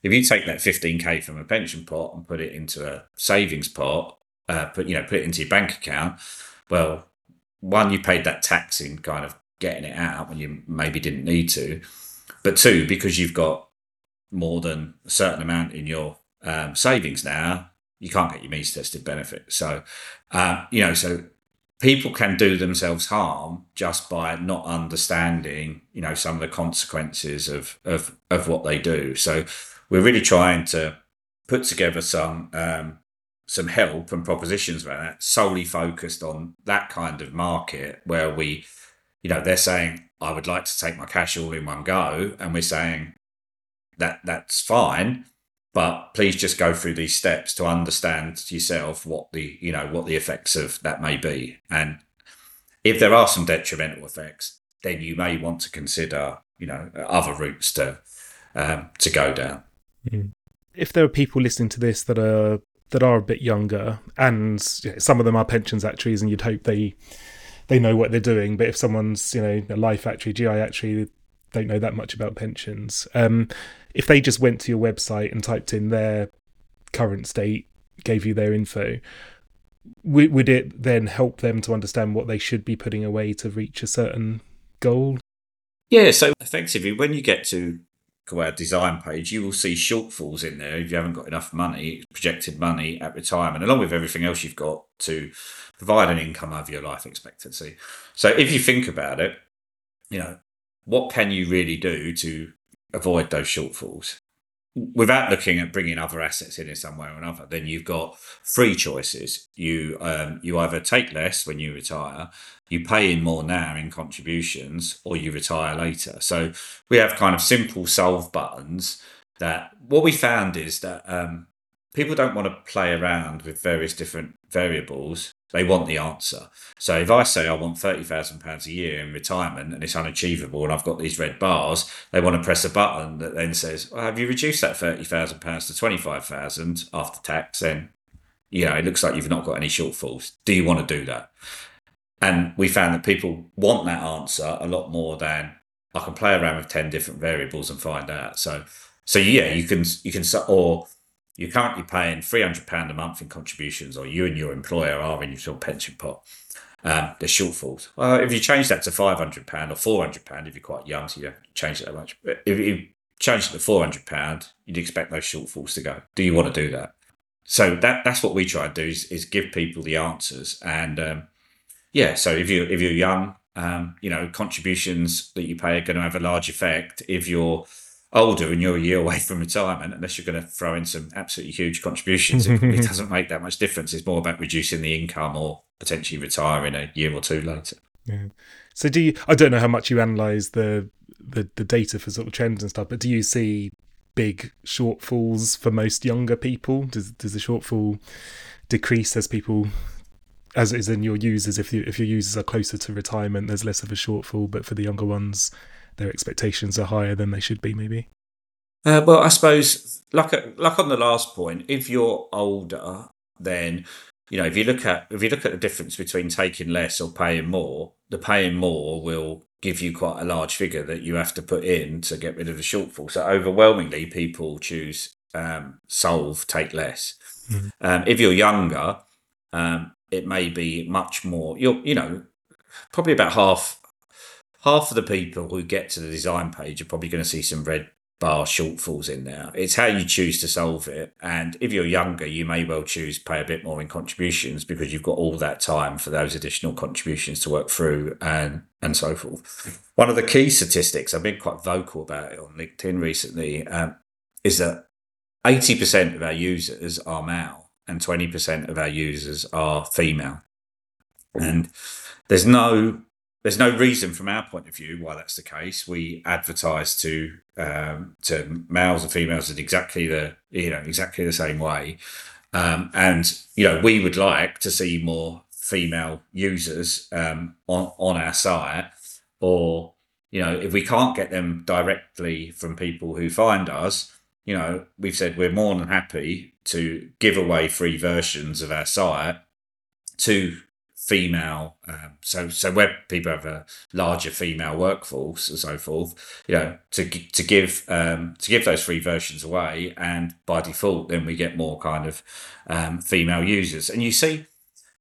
If you take that 15K from a pension pot and put it into a savings pot, uh, put you know put it into your bank account, well, one you paid that tax in kind of getting it out when you maybe didn't need to, but two because you've got more than a certain amount in your um, savings now, you can't get your means tested benefit. So, uh, you know, so people can do themselves harm just by not understanding, you know, some of the consequences of of of what they do. So, we're really trying to put together some um, some help and propositions around that solely focused on that kind of market where we, you know, they're saying, I would like to take my cash all in one go. And we're saying that that's fine, but please just go through these steps to understand yourself what the, you know, what the effects of that may be. And if there are some detrimental effects, then you may want to consider, you know, other routes to, um, to go down. Mm. If there are people listening to this that are that are a bit younger, and some of them are pensions actuaries, and you'd hope they they know what they're doing. But if someone's you know a life actuary, GI actuary, don't know that much about pensions. Um, if they just went to your website and typed in their current state, gave you their info, would it then help them to understand what they should be putting away to reach a certain goal? Yeah, so effectively, when you get to our design page, you will see shortfalls in there if you haven't got enough money, projected money at retirement, along with everything else you've got to provide an income over your life expectancy. So if you think about it, you know, what can you really do to avoid those shortfalls? without looking at bringing other assets in in some way or another, then you've got three choices. You um, you either take less when you retire, you pay in more now in contributions, or you retire later. So we have kind of simple solve buttons. That what we found is that um, people don't want to play around with various different variables. They want the answer. So if I say I want thirty thousand pounds a year in retirement and it's unachievable, and I've got these red bars, they want to press a button that then says, well, "Have you reduced that thirty thousand pounds to twenty five thousand after tax?" Then, you know, it looks like you've not got any shortfalls. Do you want to do that? And we found that people want that answer a lot more than I can play around with ten different variables and find out. So, so yeah, you can you can or you're currently paying £300 a month in contributions, or you and your employer are in your pension pot. Um, there's shortfalls. Well, if you change that to £500 or £400, if you're quite young, so you don't change it that much. But if you change it to £400, you'd expect those shortfalls to go. Do you want to do that? So that that's what we try and do is, is give people the answers. And um, yeah, so if you if you're young, um, you know, contributions that you pay are going to have a large effect. If you're older and you're a year away from retirement, unless you're going to throw in some absolutely huge contributions, it, <laughs> doesn't make that much difference. It's more about reducing the income or potentially retiring a year or two later. Yeah. So do you? I don't know how much you analyze the, the the data for sort of trends and stuff, but do you see big shortfalls for most younger people? Does does the shortfall decrease as people as is in your users? If you, if your users are closer to retirement, there's less of a shortfall, but for the younger ones, their expectations are higher than they should be, maybe? Uh, well, I suppose, like like on the last point, if you're older, then you know if you look at if you look at the difference between taking less or paying more, the paying more will give you quite a large figure that you have to put in to get rid of the shortfall. So overwhelmingly, people choose um, solve, take less. Mm-hmm. Um, if you're younger, um, it may be much more. You're you know probably about half half of the people who get to the design page are probably going to see some red bar shortfalls in there. It's how you choose to solve it. And if you're younger, you may well choose pay a bit more in contributions because you've got all that time for those additional contributions to work through and and so forth. One of the key statistics, I've been quite vocal about it on LinkedIn recently, um, is that 80% of our users are male and 20% of our users are female. And there's no there's no reason from our point of view why that's the case. We advertise to um, to males and females in exactly the you know exactly the same way, um, and you know we would like to see more female users um, on on our site, or you know if we can't get them directly from people who find us, you know we've said we're more than happy to give away free versions of our site to female, um, so so where people have a larger female workforce and so forth, you know, to to give um, to give those free versions away, and by default, then we get more kind of um, female users, and you see,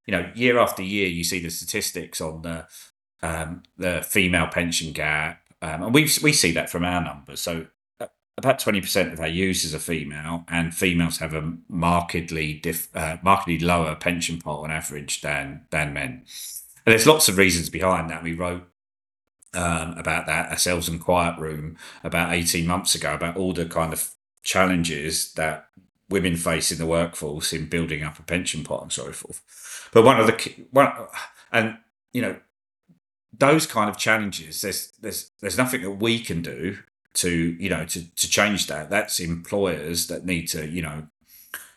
you know, year after year, you see the statistics on the um, the female pension gap, um, and we we see that from our numbers. So about 20% of our users are female, and females have a markedly diff, uh, markedly lower pension pot on average than than men. And there's lots of reasons behind that. We wrote um, about that ourselves in Quiet Room about 18 months ago about all the kind of challenges that women face in the workforce in building up a pension pot and so forth. But one of the one and you know those kind of challenges there's there's there's nothing that we can do to you know to to change that. That's employers that need to you know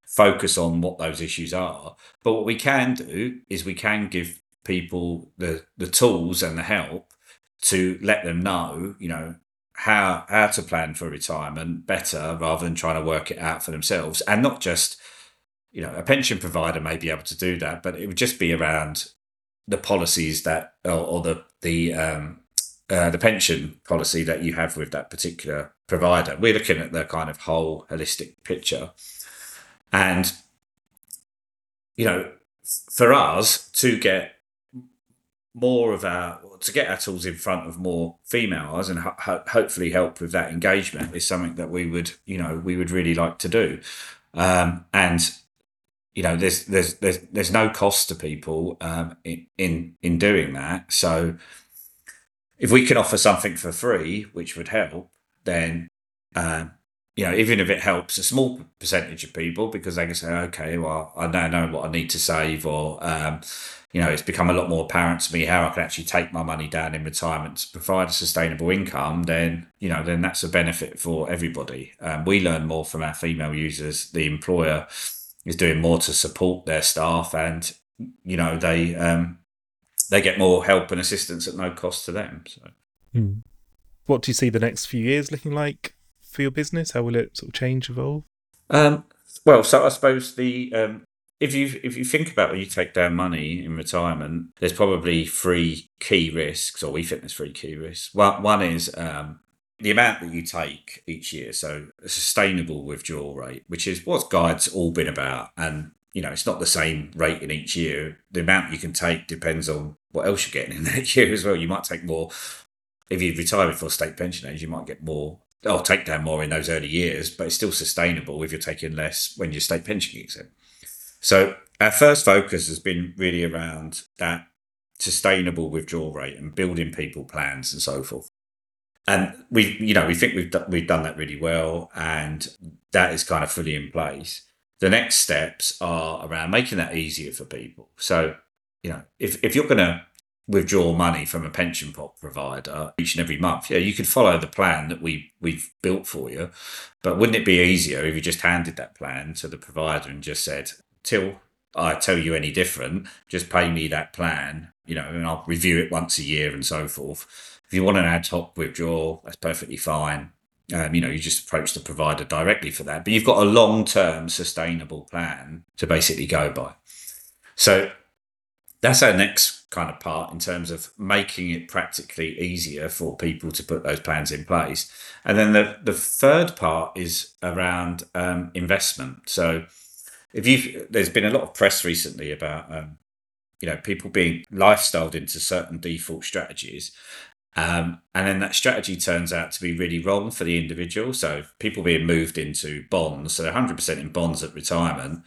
focus on what those issues are. But what we can do is we can give people the the tools and the help to let them know you know how how to plan for retirement better rather than trying to work it out for themselves. And not just you know a pension provider may be able to do that but it would just be around the policies that or, or the the um, uh, the pension policy that you have with that particular provider. We're looking at the kind of whole holistic picture. And, you know, for us to get more of our, to get our tools in front of more females and ho- hopefully help with that engagement is something that we would, you know, we would really like to do. Um, and, you know, there's, there's, there's, there's no cost to people um, in, in, in doing that. So, if we can offer something for free, which would help, then um, you know, even if it helps a small percentage of people because they can say, okay, well, I now know what I need to save, or, um, you know, it's become a lot more apparent to me how I can actually take my money down in retirement to provide a sustainable income, then, you know, then that's a benefit for everybody. Um, we learn more from our female users. The employer is doing more to support their staff and, you know, they, um, they get more help and assistance at no cost to them. So. Mm. What do you see the next few years looking like? for your business? How will it sort of change, evolve? Um, well, so I suppose the um, if you if you think about when you take down money in retirement, there's probably three key risks, or we think there's three key risks. One one is um, the amount that you take each year, so a sustainable withdrawal rate, which is what Guiide's all been about, and you know it's not the same rate in each year. The amount you can take depends on what else you're getting in <laughs> that year as well. You might take more if you retire before state pension age, you might get more I'll take down more in those early years, but it's still sustainable if you're taking less when your state pension kicks in. So our first focus has been really around that sustainable withdrawal rate and building people plans and so forth. And we, you know, we think we've we've done that really well, and that is kind of fully in place. The next steps are around making that easier for people. So, you know, if if you're going to withdraw money from a pension pot provider each and every month. Yeah, you could follow the plan that we we've built for you, but wouldn't it be easier if you just handed that plan to the provider and just said, "Till I tell you any different, just pay me that plan, you know, and I'll review it once a year and so forth." If you want an ad hoc withdrawal, that's perfectly fine. Um, you know, you just approach the provider directly for that, but you've got a long-term sustainable plan to basically go by. So that's our next kind of part in terms of making it practically easier for people to put those plans in place. And then the, the third part is around um, investment. So if you there's been a lot of press recently about um, you know people being lifestyled into certain default strategies. Um, and then that strategy turns out to be really wrong for the individual. So people being moved into bonds, so 100% in bonds at retirement,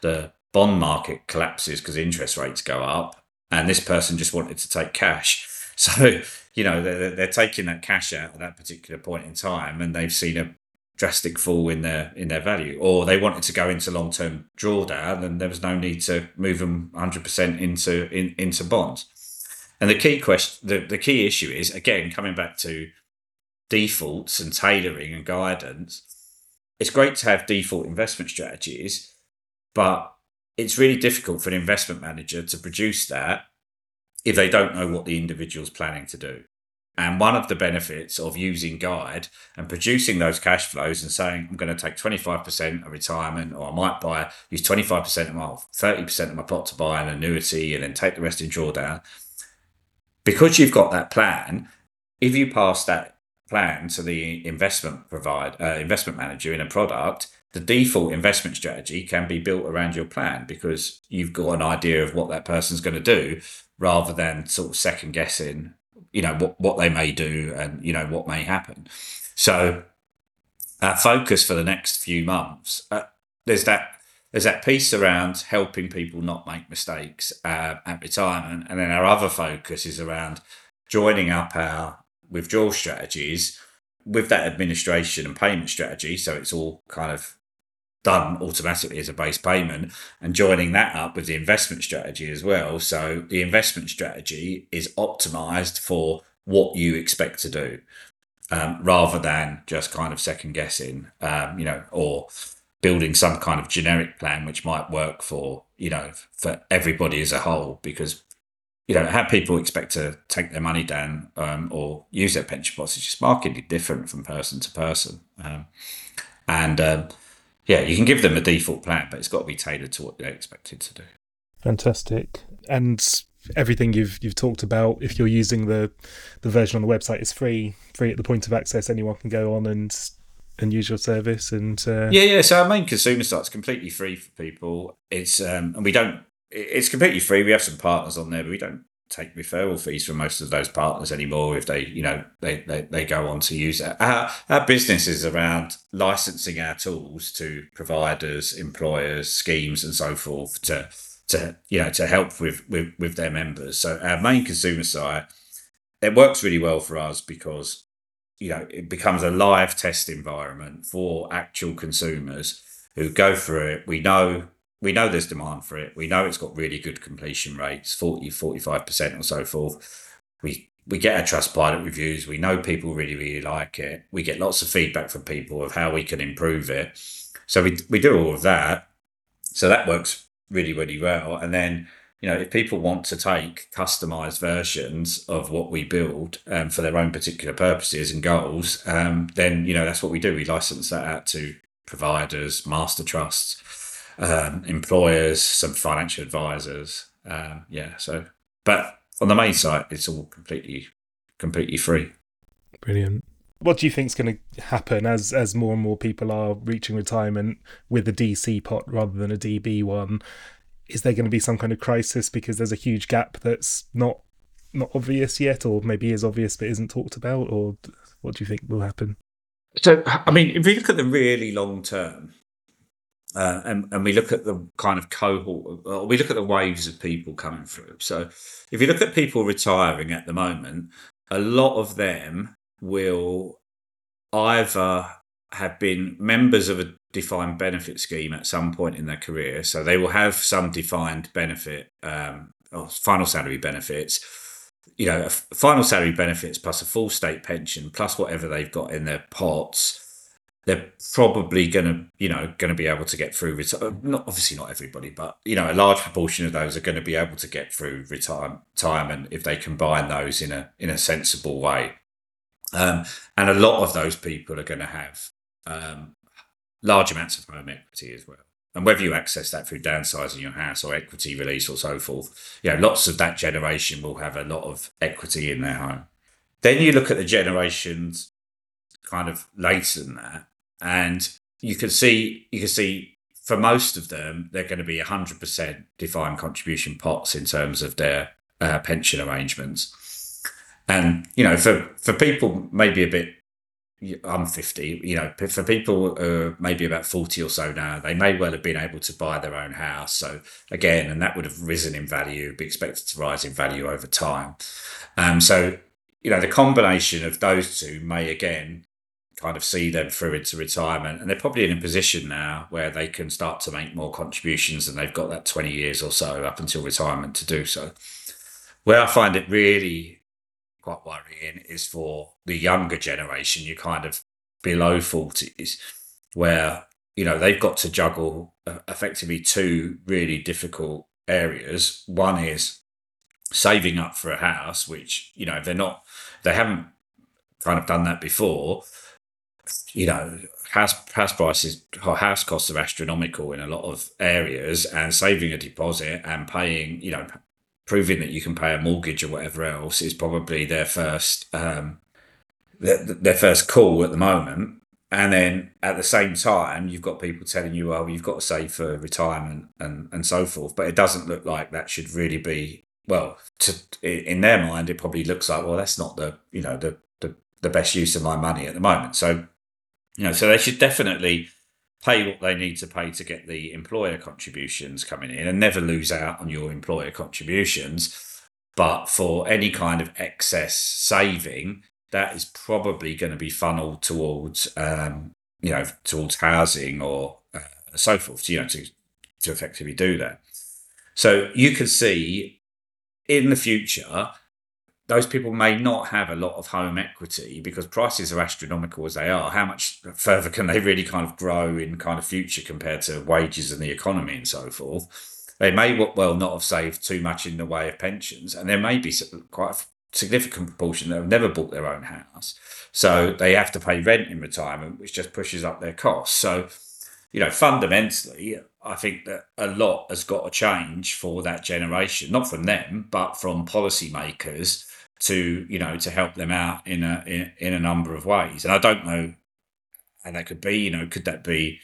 the bond market collapses because interest rates go up, and this person just wanted to take cash. <laughs> So, you know, they're, they're taking that cash out at that particular point in time, and they've seen a drastic fall in their in their value, or they wanted to go into long term drawdown, and there was no need to move them 100% into in, into bonds. And the key question, the, the key issue is again coming back to defaults and tailoring and guidance. It's great to have default investment strategies, but it's really difficult for an investment manager to produce that if they don't know what the individual's planning to do. And one of the benefits of using Guiide and producing those cash flows and saying, I'm going to take 25% of retirement, or I might buy, use 25% of my, 30% of my pot to buy an annuity and then take the rest in drawdown. Because you've got that plan, if you pass that plan to the investment provide uh, investment manager in a product, the default investment strategy can be built around your plan because you've got an idea of what that person's going to do rather than sort of second guessing you know what, what they may do and you know what may happen. So our focus for the next few months uh, there's that there's that piece around helping people not make mistakes uh, at retirement and then our other focus is around joining up our withdrawal strategies with that administration and payment strategy so it's all kind of done automatically as a base payment and joining that up with the investment strategy as well. So the investment strategy is optimized for what you expect to do um, rather than just kind of second guessing, um, you know, or building some kind of generic plan which might work for, you know, for everybody as a whole because you know, how people expect to take their money down um, or use their pension pots is just markedly different from person to person. Um, and um, yeah, you can give them a default plan, but it's got to be tailored to what they're expected to do. Fantastic. And everything you've you've talked about, if you're using the the version on the website, is free, free at the point of access. Anyone can go on and and use your service. And uh... yeah, yeah. So our main consumer site's completely free for people. It's um, and we don't. It's completely free. We have some partners on there, but we don't take referral fees from most of those partners anymore if they you know they they, they go on to use it our, our business is around licensing our tools to providers employers schemes and so forth to to you know to help with with, with their members so our main consumer site it works really well for us because you know, it becomes a live test environment for actual consumers who go through it. We know we know there's demand for it. We know it's got really good completion rates, 40, 45% or so forth. We we get our Trustpilot reviews. We know people really, really like it. We get lots of feedback from people of how we can improve it. So we we do all of that. So that works really, really well. And then you know, if people want to take customized versions of what we build um, for their own particular purposes and goals, um, then you know that's what we do. We license that out to providers, master trusts, um, employers, some financial advisors. Um, yeah, so but on the main site, it's all completely completely free. Brilliant. What do you think is going to happen as as more and more people are reaching retirement with a DC pot rather than a DB one? Is there going to be some kind of crisis because there's a huge gap that's not not obvious yet, or maybe is obvious but isn't talked about, or what do you think will happen? So, I mean, if we look at the really long term, uh, and, and we look at the kind of cohort, or we look at the waves of people coming through. So, if you look at people retiring at the moment, a lot of them will either have been members of a defined benefit scheme at some point in their career. So they will have some defined benefit um, or final salary benefits. You know, final salary benefits plus a full state pension plus whatever they've got in their pots. They're probably going to, you know, going to be able to get through. Reti- not obviously not everybody, but you know, a large proportion of those are going to be able to get through retirement if they combine those in a in a sensible way. Um, and a lot of those people are going to have um, large amounts of home equity as well. And whether you access that through downsizing your house or equity release or so forth, you know, lots of that generation will have a lot of equity in their home. Then you look at the generations kind of later than that, and you can see you can see for most of them they're going to be 100% defined contribution pots in terms of their uh, pension arrangements. And you know, for for people maybe a bit I'm 50, you know, for people uh, maybe about 40 or so now, they may well have been able to buy their own house. So again, and that would have risen in value, be expected to rise in value over time. Um, so, you know, the combination of those two may again kind of see them through into retirement. And they're probably in a position now where they can start to make more contributions and they've got that 20 years or so up until retirement to do so. Where I find it really quite worrying is for the younger generation, you kind of below 40s, where, you know, they've got to juggle uh, effectively two really difficult areas. One is saving up for a house, which, you know, they're not, they haven't kind of done that before. You know, house house prices house costs are astronomical in a lot of areas and saving a deposit and paying you know proving that you can pay a mortgage or whatever else is probably their first um, their, their first call at the moment. And then at the same time, you've got people telling you, "Well, you've got to save for retirement and and so forth." But it doesn't look like that should really be well. To, in their mind, it probably looks like, well, that's not the you know the the, the best use of my money at the moment. So you know, so they should definitely pay what they need to pay to get the employer contributions coming in and never lose out on your employer contributions. But for any kind of excess saving, that is probably going to be funneled towards, um, you know, towards housing or uh, so forth, you know, to, to effectively do that. So you can see in the future, those people may not have a lot of home equity because prices are astronomical as they are. How much further can they really kind of grow in kind of future compared to wages and the economy and so forth? They may well not have saved too much in the way of pensions, and there may be quite a significant proportion that have never bought their own house. So they have to pay rent in retirement, which just pushes up their costs. So, you know, fundamentally, I think that a lot has got to change for that generation, not from them, but from policymakers to you know to help them out in a in, in a number of ways. And i don't know and that could be you know could that be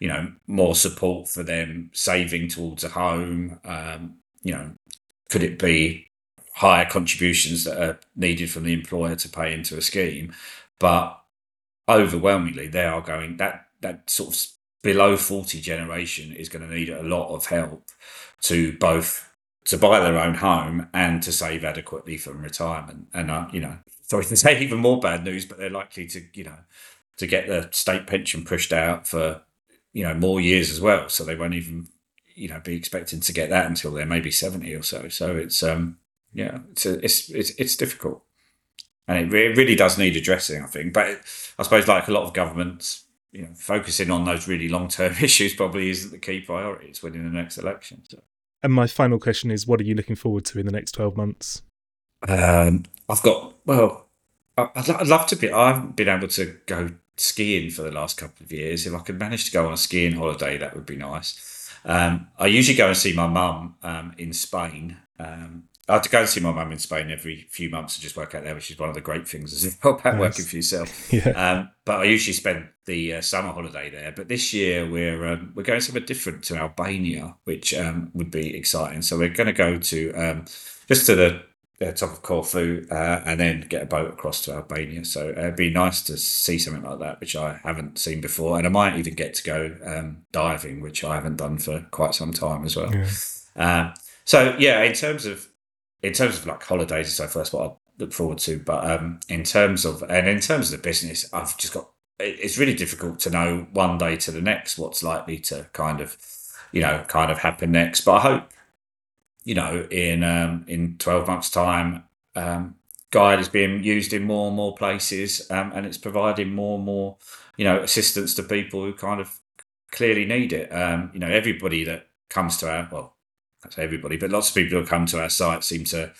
you know more support for them saving towards a home? Um, you know could it be higher contributions that are needed from the employer to pay into a scheme? But overwhelmingly they are going that that sort of below 40 generation is going to need a lot of help to both to buy their own home and to save adequately from retirement. And uh, you know, sorry to say <laughs> even more bad news, but they're likely to you know to get the state pension pushed out for you know more years as well. So they won't even you know be expecting to get that until they're maybe seventy or so. So it's um yeah it's a, it's, it's it's difficult, and it, re- it really does need addressing. I think, but I suppose like a lot of governments. You know, focusing on those really long-term <laughs> issues probably isn't the key priority. It's winning the next election. So. And my final question is, what are you looking forward to in the next twelve months? Um, I've got well, I'd, I'd love to be. I haven't been able to go skiing for the last couple of years. If I could manage to go on a skiing holiday, that would be nice. Um, I usually go and see my mum um, in Spain. Um, I have to go and see my mum in Spain every few months to just work out there, which is one of the great things as well about nice. working for yourself. <laughs> Yeah. Um, but I usually spend the uh, summer holiday there. But this year we're um, we're going somewhere different to Albania, which um, would be exciting. So we're going to go to um, just to the uh, top of Corfu uh, and then get a boat across to Albania. So it'd be nice to see something like that, which I haven't seen before. And I might even get to go um, diving, which I haven't done for quite some time as well. Yeah. Um, so yeah, in terms of in terms of like holidays and so forth, what I look forward to. But um, in terms of and in terms of the business, I've just got it's really difficult to know one day to the next what's likely to kind of you know kind of happen next. But I hope you know in um, in twelve months' time. Um, Guiide is being used in more and more places um, and it's providing more and more you know assistance to people who kind of clearly need it um, you know everybody that comes to our well Say everybody, but lots of people who come to our site seem to,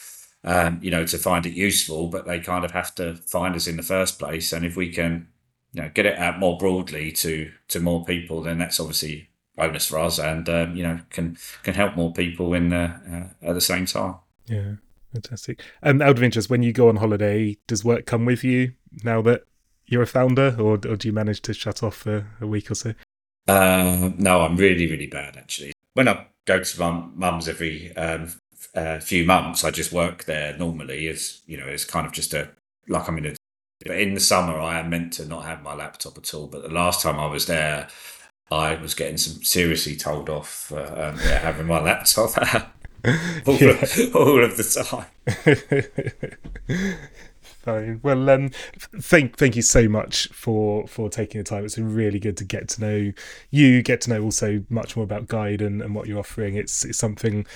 um, you know, to find it useful, but they kind of have to find us in the first place. And if we can, you know, get it out more broadly to to more people, then that's obviously bonus for us, and um, you know, can can help more people in uh, uh, at the same time. Yeah, fantastic. And out of interest, when you go on holiday, does work come with you now that you're a founder, or, or do you manage to shut off for a week or so? Uh, no, I'm really, really bad actually. When I go to my mum's every um, uh, few months. I just work there normally as you know, it's kind of just a like I'm in a. But in the summer, I am meant to not have my laptop at all. But the last time I was there, I was getting some seriously told off for um, yeah, having my laptop <laughs> all, <laughs> yeah. of, all of the time. <laughs> Fine. Well, um, thank thank you so much for for taking the time. It's been really good to get to know you, get to know also much more about Guiide and, and what you're offering. It's it's something.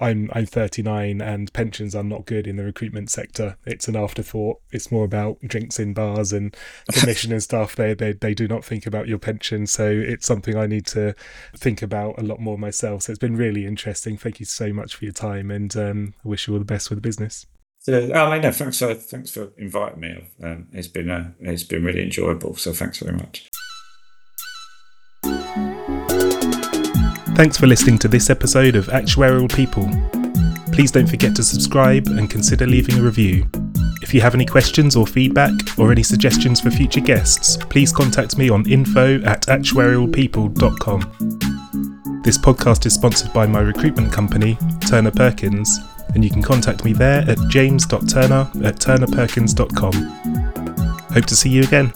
I'm I'm 39 and pensions are not good in the recruitment sector. It's an afterthought. It's more about drinks in bars and <laughs> commission and stuff. They, they they do not think about your pension. So it's something I need to think about a lot more myself. So it's been really interesting. Thank you so much for your time and um, I wish you all the best with the business. So, oh, I know. Thanks for thanks for inviting me. Um, it's been uh, it's been really enjoyable. So thanks very much. Thanks for listening to this episode of Actuarial People. Please don't forget to subscribe and consider leaving a review. If you have any questions or feedback or any suggestions for future guests, please contact me on info at actuarialpeople.com. This podcast is sponsored by my recruitment company, Turner Perkins, and you can contact me there at james.turner at turnerperkins.com. Hope to see you again.